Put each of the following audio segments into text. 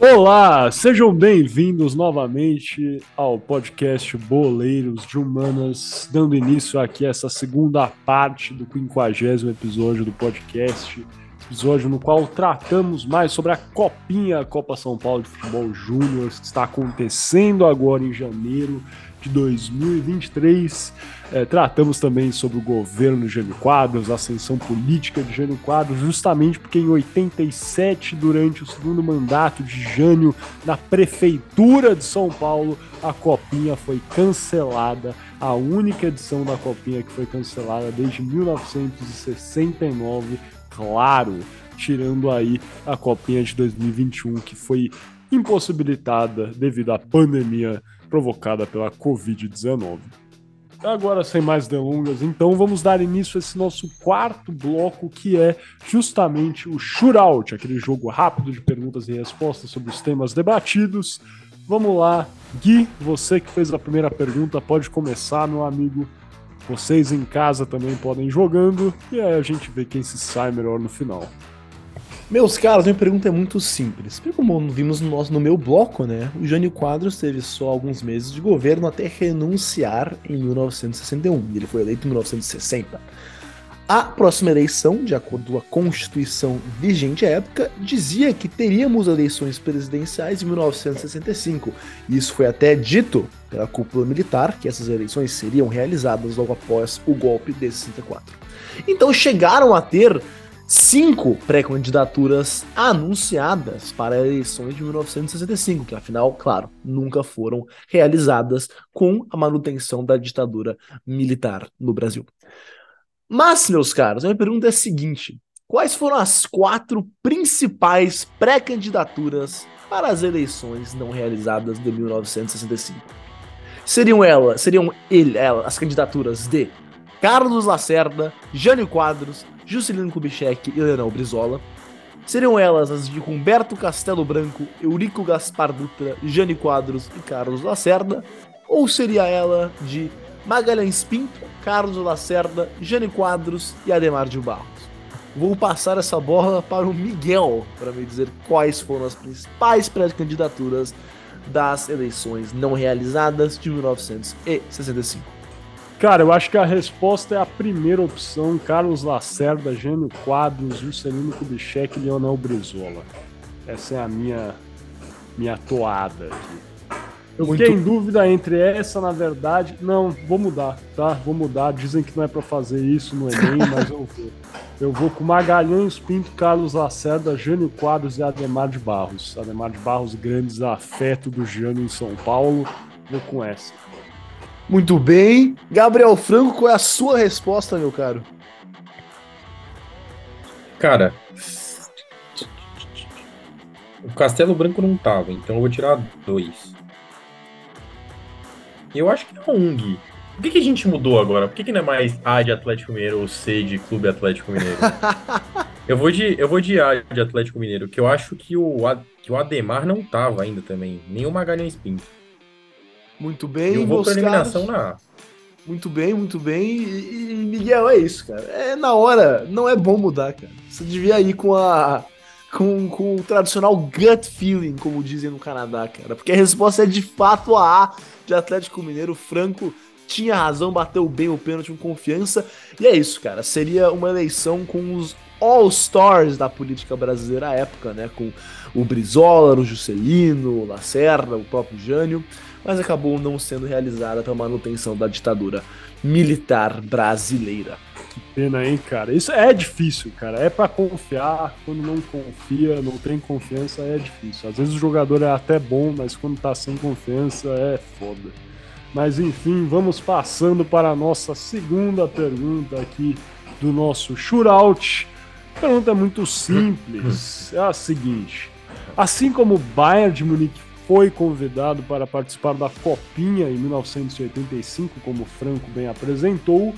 Olá, sejam bem-vindos novamente ao podcast Boleiros de Humanas, dando início aqui a essa segunda parte do 50 episódio do podcast, episódio no qual tratamos mais sobre a Copinha Copa São Paulo de Futebol Júnior, que está acontecendo agora em janeiro de 2023. É, tratamos também sobre o governo de Jânio Quadros, a ascensão política de Jânio Quadros, justamente porque em 87, durante o segundo mandato de Jânio na prefeitura de São Paulo, a Copinha foi cancelada, a única edição da Copinha que foi cancelada desde 1969, claro, tirando aí a Copinha de 2021 que foi impossibilitada devido à pandemia provocada pela Covid-19. Agora, sem mais delongas, então vamos dar início a esse nosso quarto bloco, que é justamente o Shootout, aquele jogo rápido de perguntas e respostas sobre os temas debatidos. Vamos lá, Gui, você que fez a primeira pergunta, pode começar, meu amigo. Vocês em casa também podem ir jogando, e aí a gente vê quem se sai melhor no final. Meus caros, minha pergunta é muito simples. Como vimos no, nosso, no meu bloco, né? O Jânio Quadros teve só alguns meses de governo até renunciar em 1961. Ele foi eleito em 1960. A próxima eleição, de acordo com a Constituição vigente à época, dizia que teríamos eleições presidenciais em 1965. Isso foi até dito pela cúpula militar que essas eleições seriam realizadas logo após o golpe de 64. Então chegaram a ter cinco pré-candidaturas anunciadas para eleições de 1965, que afinal, claro, nunca foram realizadas com a manutenção da ditadura militar no Brasil. Mas, meus caros, a minha pergunta é a seguinte: quais foram as quatro principais pré-candidaturas para as eleições não realizadas de 1965? Seriam elas, seriam ele, ela, as candidaturas de Carlos Lacerda, Jânio Quadros, Juscelino Kubitschek e Leonel Brizola. Seriam elas as de Humberto Castelo Branco, Eurico Gaspar Dutra, Jane Quadros e Carlos Lacerda? Ou seria ela de Magalhães Pinto, Carlos Lacerda, Jane Quadros e Ademar de Barros? Vou passar essa bola para o Miguel para me dizer quais foram as principais pré-candidaturas das eleições não realizadas de 1965. Cara, eu acho que a resposta é a primeira opção: Carlos Lacerda, Gênio Quadros, Juscelino Kubitschek e Leonel Brizola. Essa é a minha, minha toada aqui. Eu Muito... fiquei em dúvida entre essa, na verdade. Não, vou mudar, tá? Vou mudar. Dizem que não é para fazer isso no Enem, mas eu vou. Eu vou com Magalhães Pinto, Carlos Lacerda, Jânio Quadros e Ademar de Barros. Ademar de Barros, grandes afeto do Jânio em São Paulo. Vou com essa. Muito bem. Gabriel Franco, qual é a sua resposta, meu caro? Cara, o Castelo Branco não tava, então eu vou tirar dois. Eu acho que é um Gui. Por que, que a gente mudou agora? Por que, que não é mais A de Atlético Mineiro ou C de Clube Atlético Mineiro? eu, vou de, eu vou de A de Atlético Mineiro, que eu acho que o, que o Ademar não tava ainda também, nem o Magalhães Pinto. Muito bem, Eu vou pra eliminação na Muito bem, muito bem. E, e, Miguel, é isso, cara. É na hora, não é bom mudar, cara. Você devia ir com a. Com, com o tradicional gut feeling, como dizem no Canadá, cara. Porque a resposta é de fato a A de Atlético Mineiro. Franco tinha razão, bateu bem o pênalti com confiança. E é isso, cara. Seria uma eleição com os All-Stars da política brasileira à época, né? Com o Brizola, o Juscelino, o Lacerda, o próprio Jânio mas acabou não sendo realizada para manutenção da ditadura militar brasileira. Que pena, hein, cara? Isso é difícil, cara. É para confiar. Quando não confia, não tem confiança, é difícil. Às vezes o jogador é até bom, mas quando tá sem confiança é foda. Mas enfim, vamos passando para a nossa segunda pergunta aqui do nosso shootout. A pergunta é muito simples. É a seguinte: assim como o Bayern de Munique foi convidado para participar da Copinha em 1985, como Franco bem apresentou.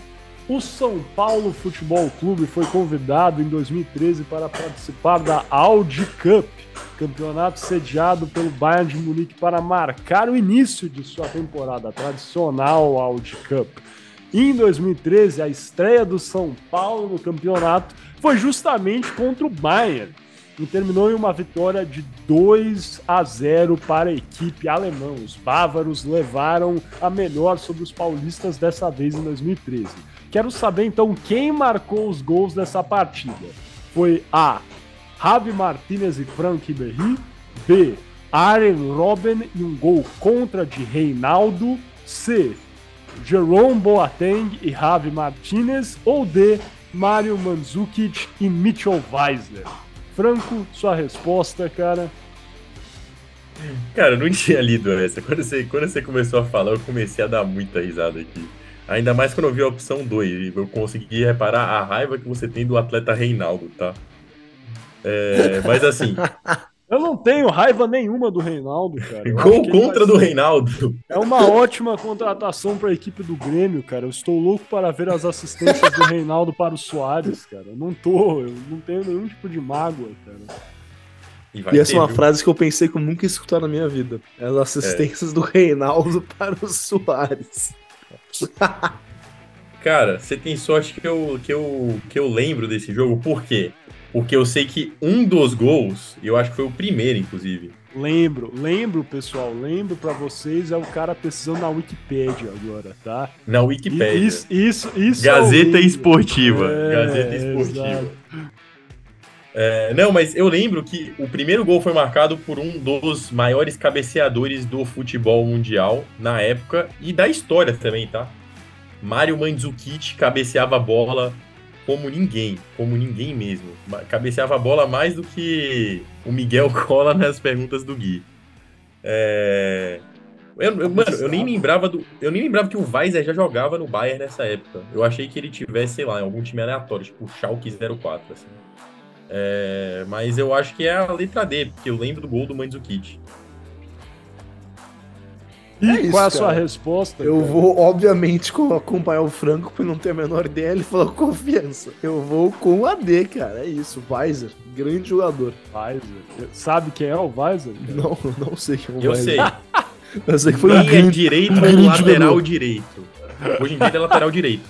O São Paulo Futebol Clube foi convidado em 2013 para participar da Audi Cup, campeonato sediado pelo Bayern de Munique para marcar o início de sua temporada, tradicional Audi Cup. Em 2013, a estreia do São Paulo no campeonato foi justamente contra o Bayern e terminou em uma vitória de 2 a 0 para a equipe alemã. Os bávaros levaram a melhor sobre os paulistas dessa vez em 2013. Quero saber então quem marcou os gols dessa partida. Foi A. Javi Martinez e Frank Berry. B. Aren Robben e um gol contra de Reinaldo. C. Jerome Boateng e Javi Martinez. Ou D. Mário Mandzukic e Mitchell Weisler. Franco, sua resposta, cara. Cara, eu não tinha lido essa. Quando você, quando você começou a falar, eu comecei a dar muita risada aqui. Ainda mais quando eu vi a opção 2. Eu consegui reparar a raiva que você tem do atleta Reinaldo, tá? É, mas assim. Eu não tenho raiva nenhuma do Reinaldo, cara. Gol contra do Reinaldo. É uma ótima contratação para a equipe do Grêmio, cara. Eu estou louco para ver as assistências do Reinaldo para o Soares, cara. Eu não tô, eu não tenho nenhum tipo de mágoa, cara. E, e essa ter, é uma viu? frase que eu pensei que eu nunca ia escutar na minha vida. As assistências é. do Reinaldo para o Soares. Cara, você tem sorte que eu, que, eu, que eu lembro desse jogo, por quê? Porque eu sei que um dos gols, eu acho que foi o primeiro, inclusive. Lembro, lembro, pessoal, lembro para vocês, é o cara pesquisando na Wikipedia agora, tá? Na Wikipedia. Isso, isso, isso Gazeta Esportiva. É, Gazeta Esportiva. É, não, mas eu lembro que o primeiro gol foi marcado por um dos maiores cabeceadores do futebol mundial na época e da história também, tá? Mário Mandzukic cabeceava a bola como ninguém, como ninguém mesmo. Cabeceava a bola mais do que o Miguel Cola nas perguntas do Gui. É... Eu, eu, mano, eu nem lembrava do. Eu nem lembrava que o Weiser já jogava no Bayern nessa época. Eu achei que ele tivesse, sei lá, em algum time aleatório, tipo o Schalke 04, assim. É, mas eu acho que é a letra D, porque eu lembro do gol do Mandzukic. E é isso, qual é a sua resposta? Eu cara? vou, obviamente, acompanhar o Franco por não ter a menor ideia. Ele falou confiança. Eu vou com o AD, cara. É isso. Weiser, grande jogador. Weiser. Sabe quem é o Weiser? Cara? Não, não sei quem é o eu Weiser. Eu sei. eu sei que foi um grande, direito um lateral jogador. direito. Hoje em dia ele é lateral direito.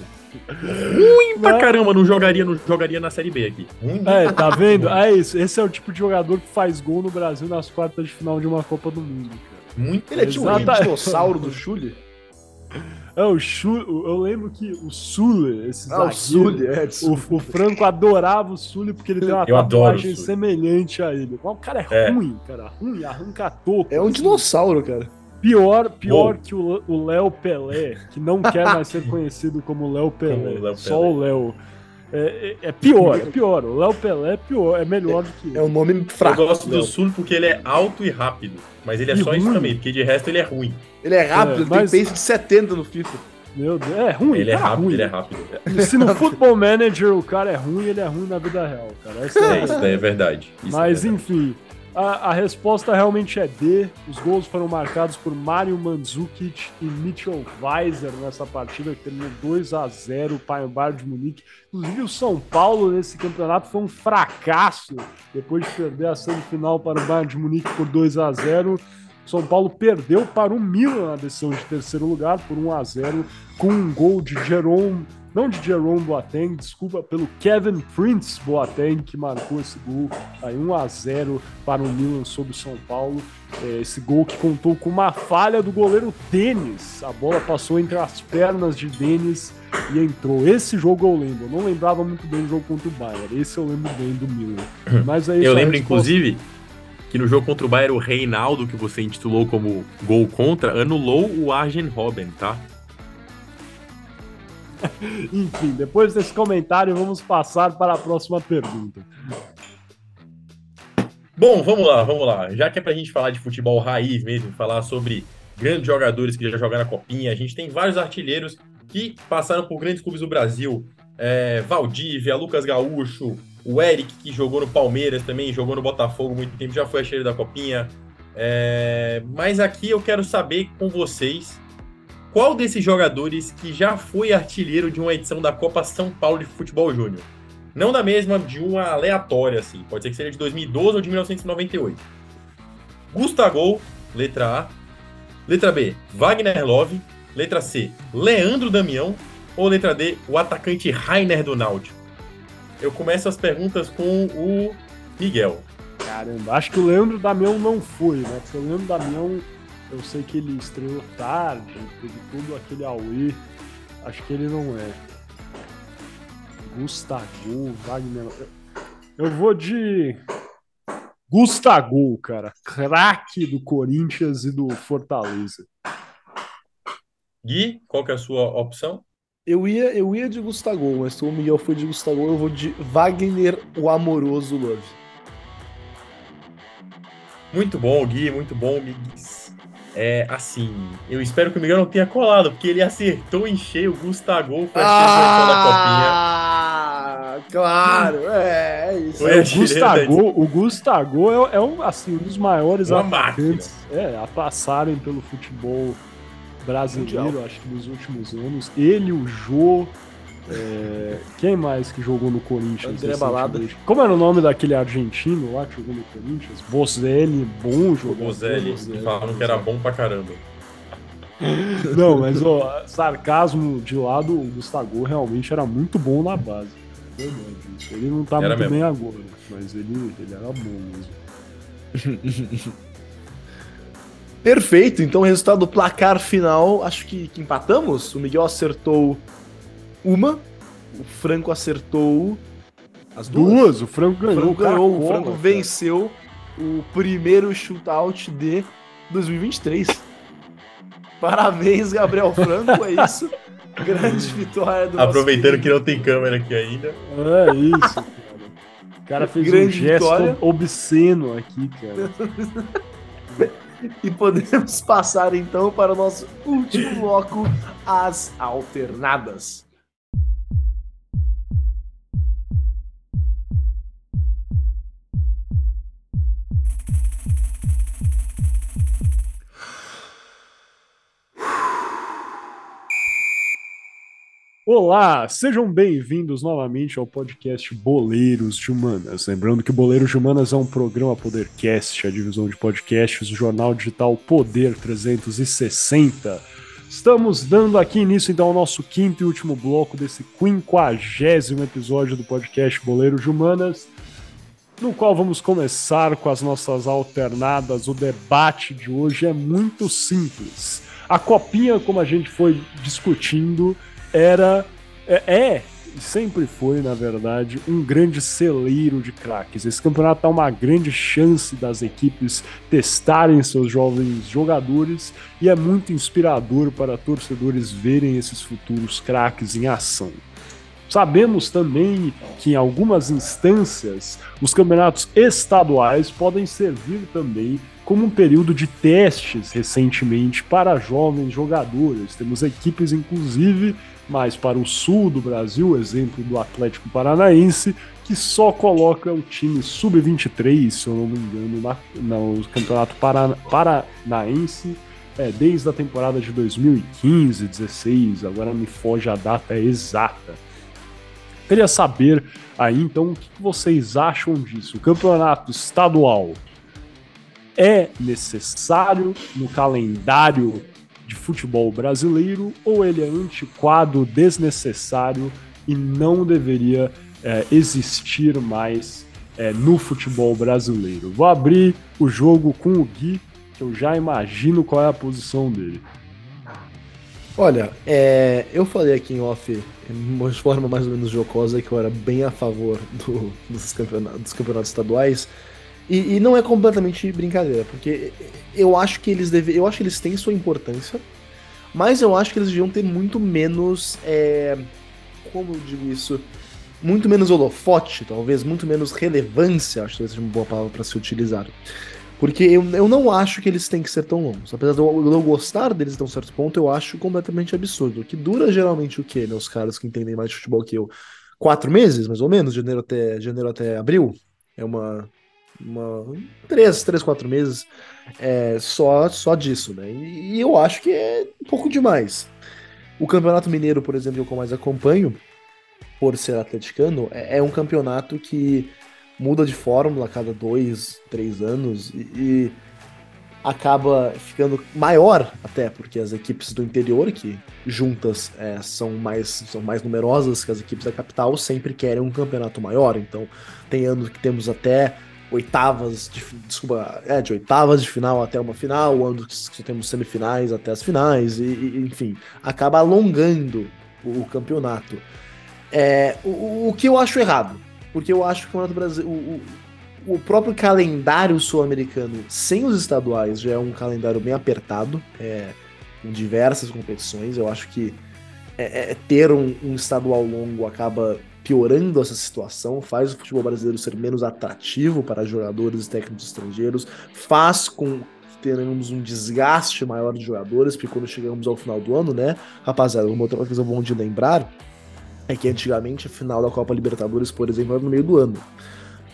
Ruim pra caramba, não jogaria, não jogaria na Série B aqui. É, tá vendo? É isso. Esse é o tipo de jogador que faz gol no Brasil nas quartas de final de uma Copa do Mundo. Muito Ele é tipo um dinossauro do Chule? É, o Chule, eu lembro que o Sule, esse ah, o Sule, é, o, o, Franco adorava o Sule porque ele tem uma eu tatuagem semelhante a ele. Mas o cara é, é, ruim, cara, ruim, arranca toco. É um assim. dinossauro, cara. Pior, pior que o Léo Pelé, que não quer mais ser conhecido como Léo Pelé, Léo só Pelé. o Léo. É, é, é, pior, é pior. O Léo Pelé é pior, é melhor do que É um nome fraco. Eu gosto do Sul porque ele é alto e rápido. Mas ele é e só ruim. isso também, porque de resto ele é ruim. Ele é rápido, é, ele mas... tem pace de 70 no FIFA. Meu Deus, é ruim. Ele é rápido, ruim. ele é rápido. Se no Football Manager o cara é ruim, ele é ruim na vida real, cara. Essa é, é, isso é verdade. Isso mas é verdade. enfim, a, a, resposta realmente é D. Os gols foram marcados por Mário Mandzukic e Mitchell Weiser nessa partida, que terminou 2 a 0 para o Bayern de Munique. Inclusive, o São Paulo nesse campeonato foi um fracasso depois de perder a semifinal para o Bayern de Munique por 2 a 0 São Paulo perdeu para o Milan na decisão de terceiro lugar por 1 a 0 com um gol de Jerome não de Jerome Boateng, desculpa, pelo Kevin Prince Boateng, que marcou esse gol aí 1 a 0 para o Milan sobre o São Paulo. É, esse gol que contou com uma falha do goleiro Denis. A bola passou entre as pernas de Denis e entrou. Esse jogo eu lembro. Eu não lembrava muito bem do jogo contra o Bayern. Esse eu lembro bem do Milan. Mas aí eu lembro, inclusive, que no jogo contra o Bayern, o Reinaldo, que você intitulou como gol contra, anulou o Arjen Robben, tá? Enfim, depois desse comentário, vamos passar para a próxima pergunta. Bom, vamos lá, vamos lá. Já que é para a gente falar de futebol raiz mesmo, falar sobre grandes jogadores que já jogaram na Copinha, a gente tem vários artilheiros que passaram por grandes clubes do Brasil. É, Valdívia, Lucas Gaúcho, o Eric, que jogou no Palmeiras também, jogou no Botafogo muito tempo, já foi artilheiro da Copinha. É, mas aqui eu quero saber com vocês qual desses jogadores que já foi artilheiro de uma edição da Copa São Paulo de Futebol Júnior? Não da mesma, de uma aleatória, assim. Pode ser que seja de 2012 ou de 1998. Gustavo, letra A. Letra B, Wagner Love. Letra C, Leandro Damião. Ou letra D, o atacante Rainer do Náutico? Eu começo as perguntas com o Miguel. Caramba, acho que o Leandro Damião não foi, né? Porque o Leandro Damião, eu sei que ele estreou tarde, teve todo aquele auê. Acho que ele não é. Gustavo, Wagner. Eu vou de. Gustavo, cara. Craque do Corinthians e do Fortaleza. Gui, qual que é a sua opção? Eu ia, eu ia de Gustavo, mas se o Miguel foi de Gustavo, eu vou de Wagner, o amoroso Love. Muito bom, Gui, muito bom, Miguel. É assim, eu espero que o Miguel não tenha colado, porque ele acertou em cheio o Gustavo foi ah, da copinha. Claro, é, é isso. É, o, Gustavo, o Gustavo é, é um, assim, um dos maiores atacantes é, a passarem pelo futebol brasileiro, Mundial. acho que nos últimos anos. Ele, o Jô. É... Quem mais que jogou no Corinthians? André Balada. Como era o nome daquele argentino lá que jogou no Corinthians? Bozelli, bom jogador. Bozelli, falaram que era bom pra caramba. Não, mas ó, sarcasmo de lado, o Gustavo realmente era muito bom na base. Ele não tá era muito mesmo. bem agora, mas ele, ele era bom mesmo. Perfeito, então o resultado do placar final, acho que, que empatamos. O Miguel acertou uma, o Franco acertou as duas. duas o Franco ganhou. O Franco, ganhou, o Franco venceu o primeiro shootout de 2023. Parabéns, Gabriel Franco, é isso. Grande vitória do Aproveitando que não tem câmera aqui ainda. É isso, cara. O cara fez Grande um gesto vitória. obsceno aqui, cara. E podemos passar então para o nosso último bloco, as alternadas. Olá, sejam bem-vindos novamente ao podcast Boleiros de Humanas. Lembrando que Boleiros de Humanas é um programa Podercast, a divisão de podcasts do jornal digital Poder 360. Estamos dando aqui início então ao nosso quinto e último bloco desse quinquagésimo episódio do podcast Boleiros de Humanas, no qual vamos começar com as nossas alternadas. O debate de hoje é muito simples. A copinha, como a gente foi discutindo, era. É, é, sempre foi, na verdade, um grande celeiro de craques. Esse campeonato dá uma grande chance das equipes testarem seus jovens jogadores e é muito inspirador para torcedores verem esses futuros craques em ação. Sabemos também que em algumas instâncias os campeonatos estaduais podem servir também como um período de testes recentemente para jovens jogadores. Temos equipes, inclusive, mais para o sul do Brasil, exemplo do Atlético Paranaense, que só coloca o time sub-23, se eu não me engano, na, no Campeonato Parana, Paranaense, é, desde a temporada de 2015, 16, agora me foge a data exata. Queria saber aí então o que vocês acham disso. O campeonato estadual é necessário no calendário de futebol brasileiro ou ele é antiquado, desnecessário e não deveria é, existir mais é, no futebol brasileiro. Vou abrir o jogo com o Gui, que eu já imagino qual é a posição dele. Olha, é, eu falei aqui em off, de forma mais ou menos jocosa, que eu era bem a favor do, dos, campeonatos, dos campeonatos estaduais. E, e, não é completamente brincadeira, porque eu acho que eles devem, eu acho que eles têm sua importância, mas eu acho que eles deviam ter muito menos, é, como eu digo isso, muito menos holofote, talvez, muito menos relevância, acho que seja uma boa palavra para se utilizar. Porque eu, eu não acho que eles têm que ser tão longos. Apesar de eu, eu gostar deles até um certo ponto, eu acho completamente absurdo. Que dura geralmente o quê, meus caras que entendem mais de futebol que eu? Quatro meses, mais ou menos, janeiro até, janeiro até abril? É uma, uma, três, três, quatro meses é, só, só disso, né? E, e, eu acho que é um pouco demais. O Campeonato Mineiro, por exemplo, que eu mais acompanho, por ser atleticano, é, é um campeonato que muda de fórmula a cada dois, três anos e, e acaba ficando maior até porque as equipes do interior que juntas é, são mais são mais numerosas que as equipes da capital sempre querem um campeonato maior então tem anos que temos até oitavas, de, desculpa, é, de oitavas de final até uma final, ano que temos semifinais até as finais, e, e enfim, acaba alongando o, o campeonato. É, o, o, que eu acho errado, porque eu acho que o o, o próprio calendário sul-americano sem os estaduais já é um calendário bem apertado, é, com diversas competições. Eu acho que é, é, ter um, um estadual longo acaba piorando essa situação, faz o futebol brasileiro ser menos atrativo para jogadores e técnicos estrangeiros, faz com que tenhamos um desgaste maior de jogadores, porque quando chegamos ao final do ano, né, rapaziada, uma outra coisa bom de lembrar é que antigamente a final da Copa Libertadores, por exemplo, era no meio do ano.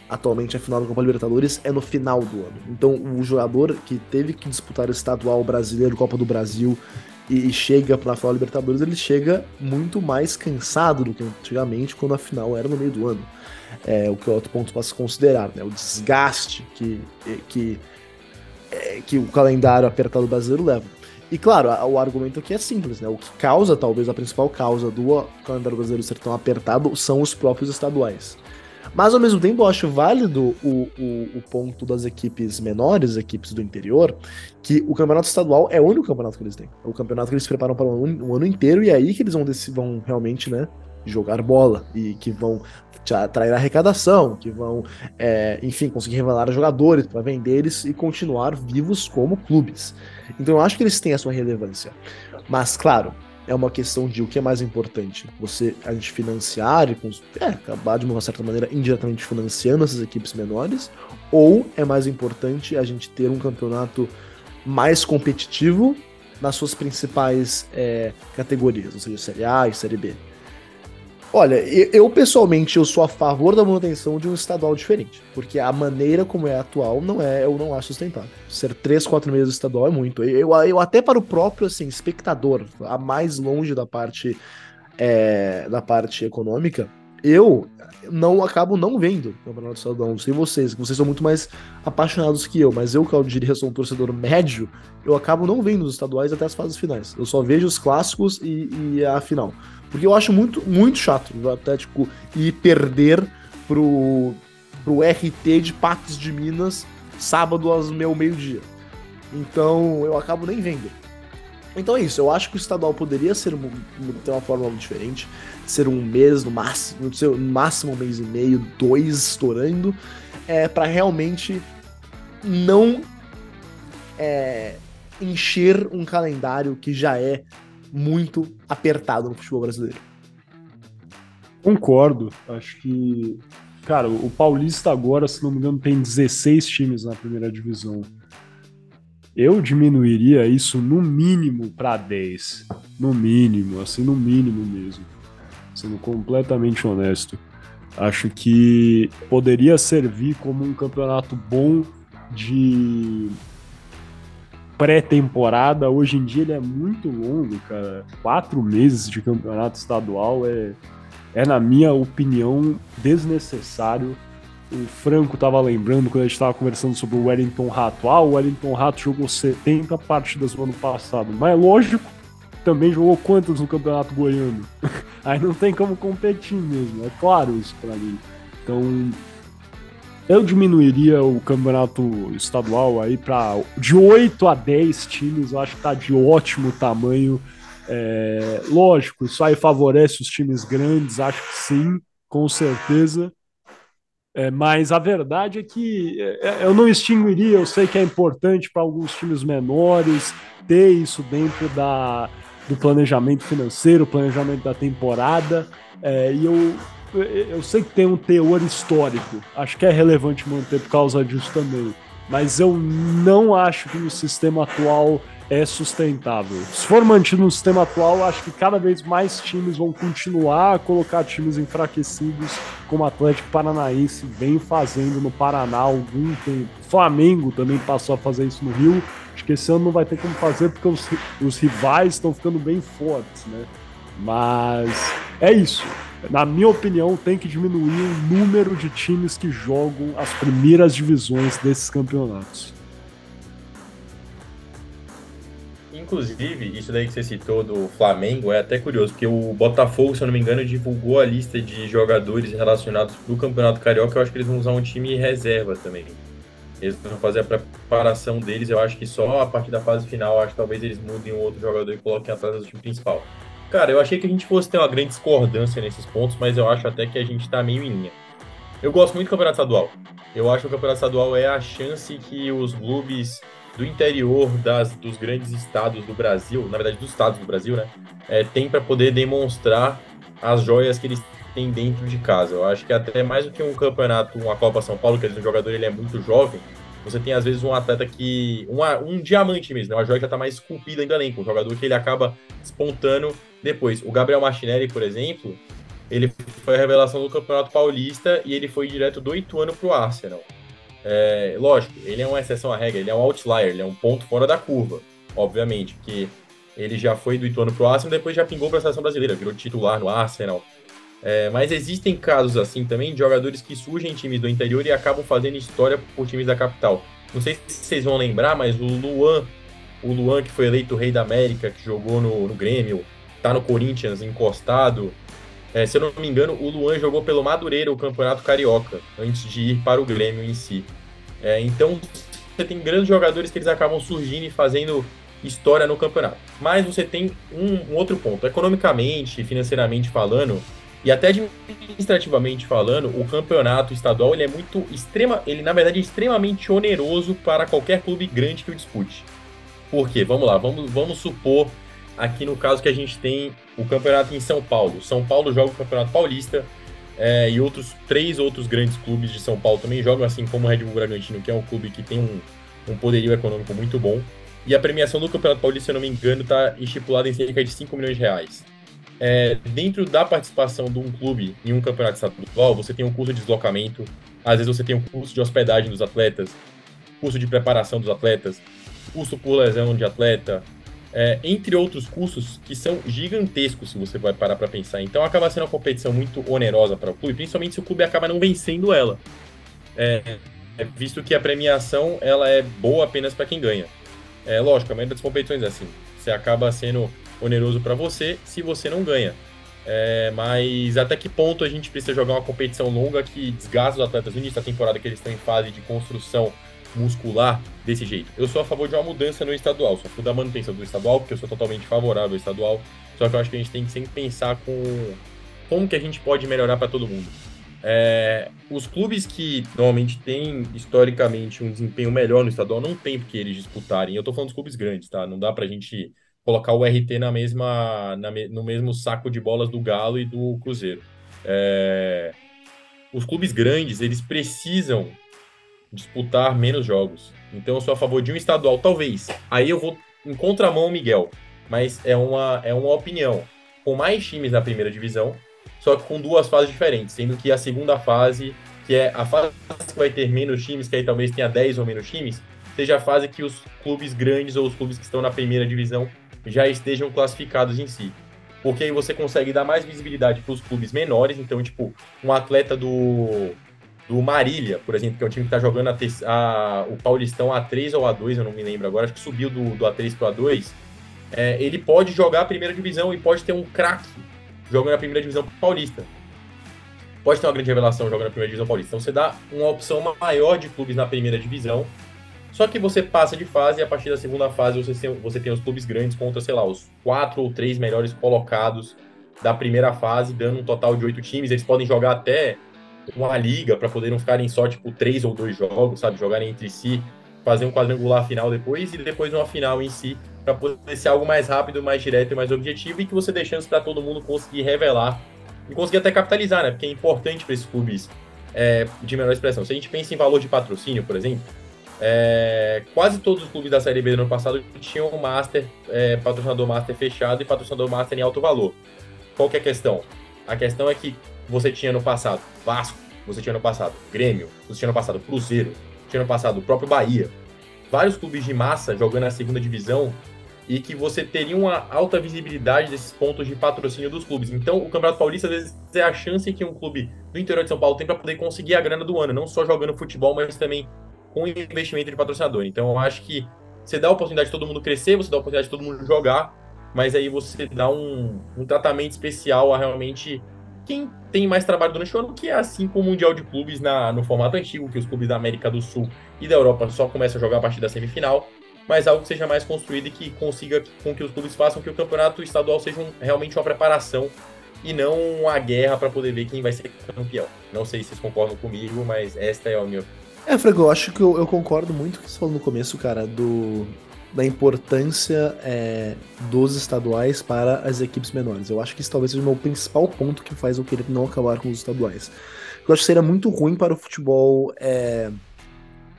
Atualmente a final da Copa Libertadores é no final do ano. Então o jogador que teve que disputar o estadual brasileiro, Copa do Brasil e chega para a final Libertadores, ele chega muito mais cansado do que antigamente, quando a final era no meio do ano. É o que é outro ponto para se considerar, né? O desgaste que, que, é, que o calendário apertado brasileiro leva. E claro, o argumento aqui é simples, né? O que causa, talvez a principal causa do calendário brasileiro ser tão apertado são os próprios estaduais. Mas ao mesmo tempo eu acho válido o, o, o, ponto das equipes menores, equipes do interior, que o campeonato estadual é o único campeonato que eles têm. É o campeonato que eles preparam para um, um ano inteiro e é aí que eles vão, vão realmente, né, jogar bola e que vão atrair arrecadação, que vão, é, enfim, conseguir revelar jogadores para vender eles e continuar vivos como clubes. Então eu acho que eles têm a sua relevância. Mas, claro, é uma questão de o que é mais importante. Você, a gente financiar e é, acabar de uma certa maneira indiretamente financiando essas equipes menores, ou é mais importante a gente ter um campeonato mais competitivo nas suas principais é, categorias, ou seja, Série A e Série B. Olha, eu pessoalmente eu sou a favor da manutenção de um estadual diferente, porque a maneira como é atual não é, eu não acho sustentável. Ser três, quatro meses estadual é muito. Eu, eu até para o próprio assim espectador, a mais longe da parte é, da parte econômica, eu não acabo não vendo o Campeonato Estadual. Não sei vocês, vocês são muito mais apaixonados que eu, mas eu, que eu diria sou um torcedor médio, eu acabo não vendo os estaduais até as fases finais. Eu só vejo os clássicos e, e a final. Porque eu acho muito, muito chato o Atlético ir perder pro, pro RT de Patos de Minas sábado aos meu meio-dia. Então eu acabo nem vendo. Então é isso, eu acho que o estadual poderia ser ter uma forma diferente, ser um mês no máximo, no máximo um mês e meio, dois estourando, é, para realmente não é, encher um calendário que já é muito apertado no futebol brasileiro. Concordo. Acho que, cara, o Paulista agora, se não me engano, tem 16 times na primeira divisão. Eu diminuiria isso no mínimo para 10. No mínimo, assim, no mínimo mesmo. Sendo completamente honesto. Acho que poderia servir como um campeonato bom de pré-temporada, hoje em dia ele é muito longo, cara. Quatro meses de campeonato estadual é, é na minha opinião, desnecessário. O Franco tava lembrando quando a gente tava conversando sobre o Wellington Rato. Ah, o Wellington Rato jogou 70 partidas no ano passado. Mas lógico, também jogou quantas no Campeonato Goiano? Aí não tem como competir mesmo, é claro isso para mim. Então, eu diminuiria o campeonato estadual aí para de 8 a 10 times, eu acho que tá de ótimo tamanho. É, lógico, isso aí favorece os times grandes, acho que sim, com certeza. É, mas a verdade é que é, é, eu não extinguiria, eu sei que é importante para alguns times menores ter isso dentro da, do planejamento financeiro, planejamento da temporada. É, e eu eu sei que tem um teor histórico, acho que é relevante manter por causa disso também, mas eu não acho que no sistema atual é sustentável. Se for mantido no sistema atual, acho que cada vez mais times vão continuar a colocar times enfraquecidos, como o Atlético Paranaense vem fazendo no Paraná há algum tempo. Flamengo também passou a fazer isso no Rio. Acho que esse ano não vai ter como fazer porque os, os rivais estão ficando bem fortes, né? Mas é isso na minha opinião, tem que diminuir o número de times que jogam as primeiras divisões desses campeonatos. inclusive, isso daí que você citou do Flamengo é até curioso, porque o Botafogo, se eu não me engano, divulgou a lista de jogadores relacionados pro Campeonato Carioca. Eu acho que eles vão usar um time reserva também. Eles vão fazer a preparação deles. Eu acho que só a partir da fase final, acho que talvez eles mudem um outro jogador e coloquem atrás do time principal. Cara, eu achei que a gente fosse ter uma grande discordância nesses pontos, mas eu acho até que a gente tá meio em linha. Eu gosto muito do Campeonato Estadual. Eu acho que o Campeonato Estadual é a chance que os clubes do interior das, dos grandes estados do Brasil, na verdade dos estados do Brasil, né, é, tem para poder demonstrar as joias que eles têm dentro de casa. Eu acho que até mais do que um campeonato, uma Copa São Paulo, que um jogador ele é muito jovem, você tem às vezes um atleta que. Uma, um diamante mesmo, né? uma joia que já está mais esculpida ainda além, um jogador que ele acaba espontando depois. O Gabriel Martinelli, por exemplo, ele foi a revelação do Campeonato Paulista e ele foi direto do Ituano para o Arsenal. É, lógico, ele é uma exceção à regra, ele é um outlier, ele é um ponto fora da curva, obviamente, porque ele já foi do Ituano pro Arsenal, depois já pingou para a seleção brasileira, virou titular no Arsenal. É, mas existem casos assim também de jogadores que surgem em times do interior e acabam fazendo história por times da capital. Não sei se vocês vão lembrar, mas o Luan, o Luan que foi eleito rei da América, que jogou no, no Grêmio, tá no Corinthians encostado. É, se eu não me engano, o Luan jogou pelo Madureira o Campeonato Carioca, antes de ir para o Grêmio em si. É, então, você tem grandes jogadores que eles acabam surgindo e fazendo história no campeonato. Mas você tem um, um outro ponto. Economicamente, financeiramente falando, e até administrativamente falando, o campeonato estadual ele é muito extrema, ele na verdade é extremamente oneroso para qualquer clube grande que o dispute. Por quê? Vamos lá, vamos, vamos supor aqui no caso que a gente tem o campeonato em São Paulo. São Paulo joga o Campeonato Paulista, é, e outros três outros grandes clubes de São Paulo também jogam, assim como o Red Bull Bragantino, que é um clube que tem um, um poderio econômico muito bom. E a premiação do Campeonato Paulista, se eu não me engano, está estipulada em cerca de 5 milhões de reais. É, dentro da participação de um clube em um campeonato estadual, você tem um custo de deslocamento, às vezes você tem um custo de hospedagem dos atletas, custo de preparação dos atletas, custo por lesão de atleta, é, entre outros custos que são gigantescos se você vai parar para pensar. Então acaba sendo uma competição muito onerosa para o clube, principalmente se o clube acaba não vencendo ela. É, é, visto que a premiação ela é boa apenas para quem ganha. É lógico, a maioria das competições é assim. Você acaba sendo oneroso para você se você não ganha. É, mas até que ponto a gente precisa jogar uma competição longa que desgasta os atletas no início da temporada que eles estão em fase de construção muscular desse jeito. Eu sou a favor de uma mudança no estadual, sou a favor da manutenção do estadual, porque eu sou totalmente favorável ao estadual. Só que eu acho que a gente tem que sempre pensar com como que a gente pode melhorar para todo mundo. É, os clubes que normalmente têm historicamente um desempenho melhor no estadual não tem porque eles disputarem. Eu estou falando dos clubes grandes, tá? Não dá para a gente colocar o RT na mesma, na no mesmo saco de bolas do Galo e do Cruzeiro. É, os clubes grandes eles precisam disputar menos jogos. Então eu sou a favor de um estadual, talvez. Aí eu vou em contramão Miguel, mas é uma, é uma opinião. Com mais times na primeira divisão, só que com duas fases diferentes, sendo que a segunda fase, que é a fase que vai ter menos times, que aí talvez tenha 10 ou menos times, seja a fase que os clubes grandes ou os clubes que estão na primeira divisão já estejam classificados em si. Porque aí você consegue dar mais visibilidade para os clubes menores, então, tipo, um atleta do do Marília, por exemplo, que é um time que está jogando a, a, o Paulistão A3 ou A2, eu não me lembro agora, acho que subiu do, do A3 para o A2, é, ele pode jogar a primeira divisão e pode ter um craque jogando a primeira divisão paulista. Pode ter uma grande revelação jogando a primeira divisão paulista. Então você dá uma opção maior de clubes na primeira divisão, só que você passa de fase e a partir da segunda fase você tem, você tem os clubes grandes contra, sei lá, os quatro ou três melhores colocados da primeira fase, dando um total de oito times. Eles podem jogar até uma liga para poder não ficarem só, tipo, três ou dois jogos, sabe? Jogarem entre si, fazer um quadrangular final depois e depois uma final em si, para poder ser algo mais rápido, mais direto e mais objetivo e que você dê chance para todo mundo conseguir revelar e conseguir até capitalizar, né? Porque é importante para esses clubes é, de menor expressão. Se a gente pensa em valor de patrocínio, por exemplo, é, quase todos os clubes da Série B do ano passado tinham um master, é, patrocinador master fechado e patrocinador master em alto valor. Qual que é a questão? A questão é que você tinha no passado Vasco, você tinha no passado Grêmio, você tinha no passado Cruzeiro, tinha no passado o próprio Bahia. Vários clubes de massa jogando na segunda divisão e que você teria uma alta visibilidade desses pontos de patrocínio dos clubes. Então, o Campeonato Paulista, às vezes, é a chance que um clube do interior de São Paulo tem para poder conseguir a grana do ano, não só jogando futebol, mas também com investimento de patrocinador. Então, eu acho que você dá a oportunidade de todo mundo crescer, você dá a oportunidade de todo mundo jogar, mas aí você dá um, um tratamento especial a realmente quem tem mais trabalho durante o ano, que é assim como o Mundial de Clubes na, no formato antigo, que os clubes da América do Sul e da Europa só começam a jogar a partir da semifinal, mas algo que seja mais construído e que consiga com que os clubes façam que o campeonato estadual seja um, realmente uma preparação e não uma guerra para poder ver quem vai ser campeão. Não sei se vocês concordam comigo, mas esta é a minha É, Franco, eu acho que eu, eu concordo muito com o que você falou no começo, cara, do, da importância é, dos estaduais para as equipes menores. Eu acho que isso talvez seja o meu principal ponto que faz eu querer não acabar com os estaduais. Eu acho que seria muito ruim para o futebol. É,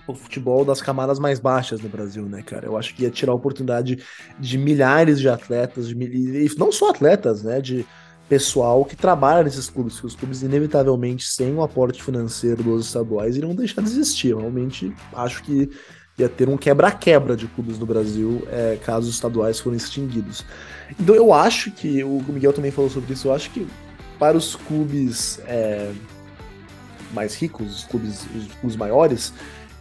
o futebol das camadas mais baixas no Brasil, né, cara? Eu acho que ia tirar a oportunidade de milhares de atletas, de não só atletas, né, de pessoal que trabalha nesses clubes, que os clubes inevitavelmente sem o aporte financeiro dos estaduais irão deixar de existir. Realmente acho que ia ter um quebra-quebra de clubes no Brasil é, caso os estaduais forem extinguidos. Então eu acho que, o Miguel também falou sobre isso, eu acho que para os clubes é, mais ricos, os clubes, os clubes maiores,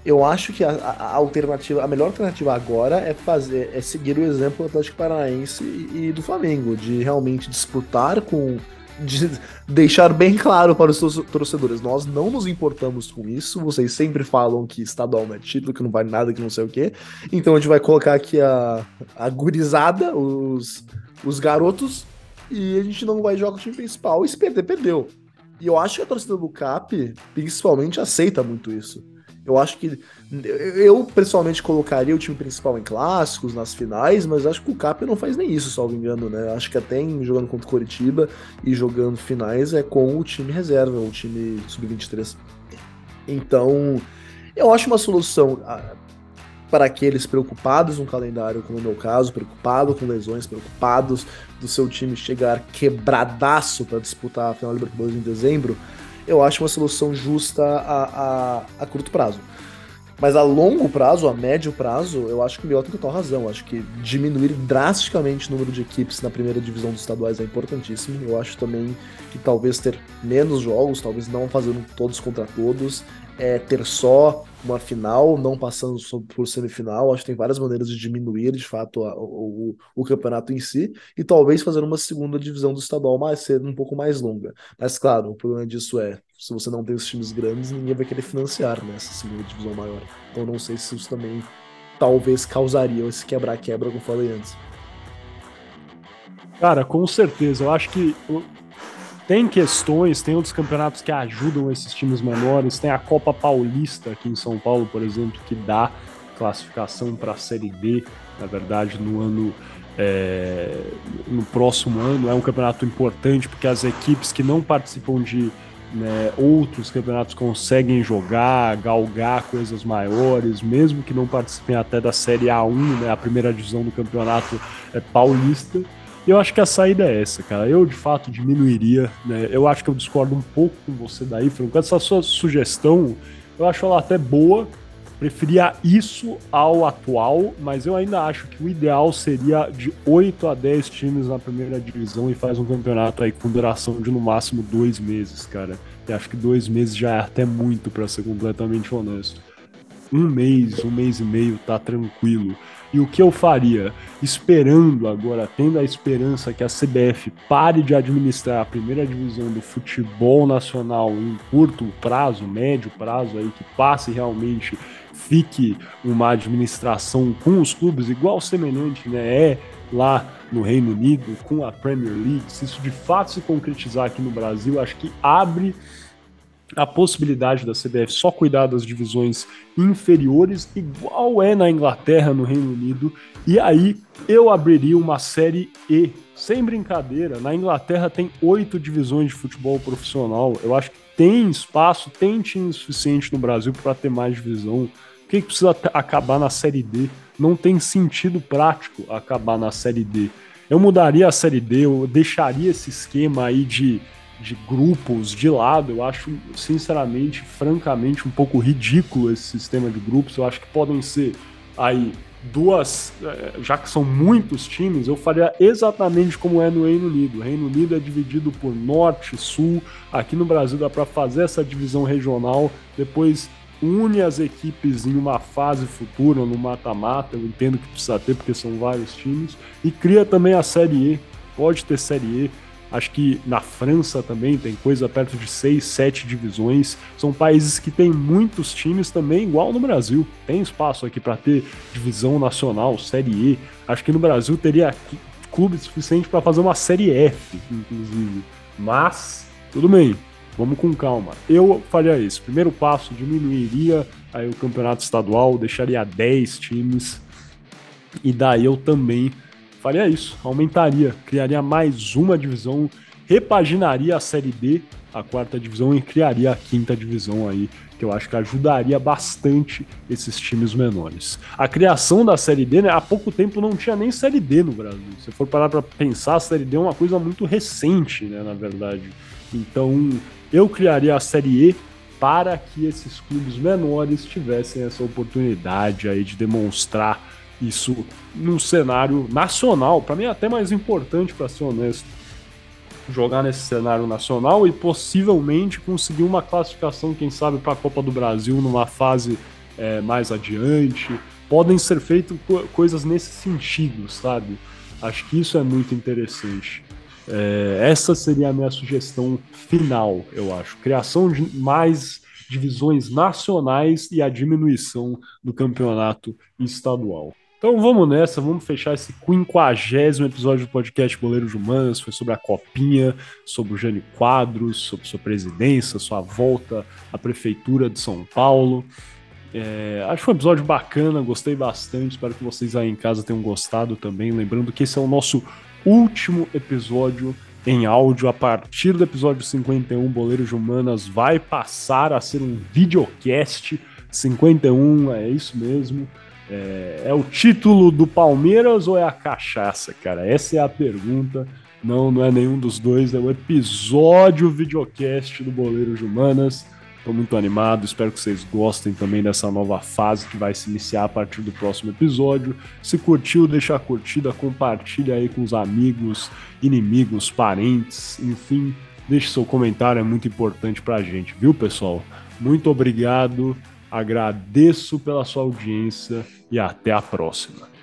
eu acho que a, a, alternativa, a melhor alternativa agora é fazer, é seguir o exemplo do Atlético Paranaense e, e do Flamengo, de realmente disputar com de deixar bem claro para os torcedores, nós não nos importamos com isso, vocês sempre falam que estadual não é título, que não vale nada, que não sei o quê, então a gente vai colocar aqui a, a gurizada, os, os garotos, e a gente não vai jogar o time principal, e se perder, perdeu. E eu acho que a torcida do CAP, principalmente, aceita muito isso. Eu acho que. Eu, pessoalmente, colocaria o time principal em clássicos, nas finais, mas acho que o Cap não faz nem isso, salvo engano, né? Acho que até em, jogando contra o Coritiba e jogando finais é com o time reserva, o time sub-23. Então, eu acho uma solução ah, para aqueles preocupados no calendário, como no meu caso, preocupados com lesões, preocupados do seu time chegar quebradaço para disputar a final da Libertadores em dezembro eu acho uma solução justa a, a, a curto prazo. Mas a longo prazo, a médio prazo, eu acho que o Miguel tem total razão. Eu acho que diminuir drasticamente o número de equipes na primeira divisão dos estaduais é importantíssimo. Eu acho também que talvez ter menos jogos, talvez não fazendo todos contra todos, é, ter só uma final, não passando por semifinal. Acho que tem várias maneiras de diminuir, de fato, a, o, o, campeonato em si, e talvez fazer uma segunda divisão do estadual mais cedo, um pouco mais longa. Mas, claro, o problema disso é, se você não tem os times grandes, ninguém vai querer financiar nessa segunda divisão maior. Então, não sei se isso também talvez causaria esse quebra-quebra, como falei antes. Cara, com certeza. Eu acho que tem questões, tem outros campeonatos que ajudam esses times menores. Tem a Copa Paulista aqui em São Paulo, por exemplo, que dá classificação para a Série D, na verdade, no ano. É, no próximo ano é um campeonato importante porque as equipes que não participam de né, outros campeonatos conseguem jogar, galgar coisas maiores, mesmo que não participem até da Série A1, né, a primeira divisão do campeonato é paulista. E eu acho que a saída é essa, cara. Eu, de fato, diminuiria. Né? Eu acho que eu discordo um pouco com você daí, Franco. Essa sua sugestão, eu acho ela até boa. Preferia isso ao atual, mas eu ainda acho que o ideal seria de 8 a 10 times na primeira divisão e faz um campeonato aí com duração de no máximo dois meses, cara. Eu acho que dois meses já é até muito, para ser completamente honesto. Um mês, um mês e meio tá tranquilo. E o que eu faria? Esperando agora, tendo a esperança que a CBF pare de administrar a primeira divisão do futebol nacional em curto prazo, médio prazo, aí, que passe realmente, fique uma administração com os clubes igual semelhante, né? É lá no Reino Unido com a Premier League. Se isso de fato se concretizar aqui no Brasil, acho que abre a possibilidade da CBF só cuidar das divisões inferiores, igual é na Inglaterra, no Reino Unido, e aí eu abriria uma série E. Sem brincadeira, na Inglaterra tem oito divisões de futebol profissional. Eu acho que tem espaço, tem time suficiente no Brasil para ter mais divisão. Por que, que precisa acabar na série D? Não tem sentido prático acabar na série D. Eu mudaria a série D, eu deixaria esse esquema aí de de grupos de lado, eu acho, sinceramente, francamente, um pouco ridículo esse sistema de grupos. Eu acho que podem ser aí duas, eh, já que são muitos times, eu faria exatamente como é no Reino Unido. O Reino Unido é dividido por norte, sul. Aqui no Brasil dá para fazer essa divisão regional, depois une as equipes em uma fase futura, no mata-mata, eu entendo que precisa ter porque são vários times, e cria também a Série E, pode ter Série E, acho que na França também tem coisa perto de seis, sete divisões, são países que têm muitos times também, igual no Brasil, tem espaço aqui para ter divisão nacional, Série E, acho que no Brasil teria clube suficiente para fazer uma Série F, inclusive, mas tudo bem, Vamos com calma. Eu faria isso. Primeiro passo, diminuiria aí o campeonato estadual, deixaria 10 times. E daí eu também faria isso. Aumentaria, criaria mais uma divisão, repaginaria a Série D, a quarta divisão, e criaria a quinta divisão aí, que eu acho que ajudaria bastante esses times menores. A criação da Série D, né, há pouco tempo não tinha nem Série D no Brasil. Se for parar para pensar, a Série D é uma coisa muito recente, né, na verdade. Então, eu criaria a Série E para que esses clubes menores tivessem essa oportunidade aí de demonstrar isso num cenário nacional. Para mim é até mais importante, para ser honesto, jogar nesse cenário nacional e possivelmente conseguir uma classificação, quem sabe, para a Copa do Brasil numa fase é, mais adiante. Podem ser feitas coisas nesse sentido, sabe? Acho que isso é muito interessante. É, essa seria a minha sugestão final, eu acho. Criação de mais divisões nacionais e a diminuição do campeonato estadual. Então vamos nessa, vamos fechar esse quinquagésimo episódio do podcast Boleiro de Humanas. Foi sobre a Copinha, sobre o Jânio Quadros, sobre sua presidência, sua volta à Prefeitura de São Paulo. É, acho que foi um episódio bacana, gostei bastante. Espero que vocês aí em casa tenham gostado também. Lembrando que esse é o nosso último episódio em áudio. A partir do episódio 51, Boleiro de Humanas vai passar a ser um videocast. 51, é isso mesmo. É, é, o título do Palmeiras ou é a cachaça, cara? Essa é a pergunta. Não, não é nenhum dos dois, é o episódio videocast do Boleiro de Humanas. Estou muito animado, espero que vocês gostem também dessa nova fase que vai se iniciar a partir do próximo episódio. Se curtiu, deixa a curtida, compartilha aí com os amigos, inimigos, parentes, enfim, deixe seu comentário, é muito importante para a gente, viu, pessoal? Muito obrigado, agradeço pela sua audiência e até a próxima.